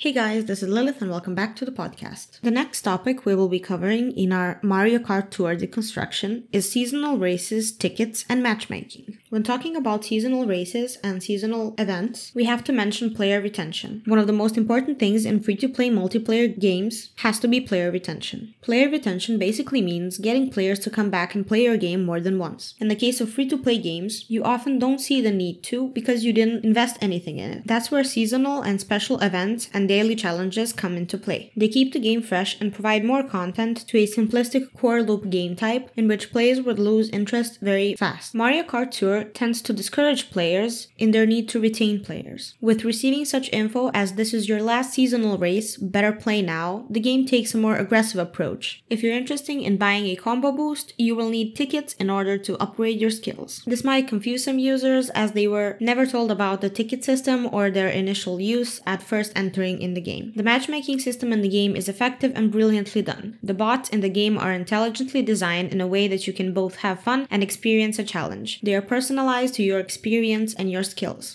Hey guys, this is Lilith and welcome back to the podcast. The next topic we will be covering in our Mario Kart Tour deconstruction is seasonal races, tickets, and matchmaking. When talking about seasonal races and seasonal events, we have to mention player retention. One of the most important things in free to play multiplayer games has to be player retention. Player retention basically means getting players to come back and play your game more than once. In the case of free to play games, you often don't see the need to because you didn't invest anything in it. That's where seasonal and special events and daily challenges come into play. They keep the game fresh and provide more content to a simplistic core loop game type in which players would lose interest very fast. Mario Kart Tour tends to discourage players in their need to retain players. With receiving such info as this is your last seasonal race, better play now, the game takes a more aggressive approach. If you're interested in buying a combo boost, you will need tickets in order to upgrade your skills. This might confuse some users as they were never told about the ticket system or their initial use at first entering in the game. The matchmaking system in the game is effective and brilliantly done. The bots in the game are intelligently designed in a way that you can both have fun and experience a challenge. They are personalized to your experience and your skills.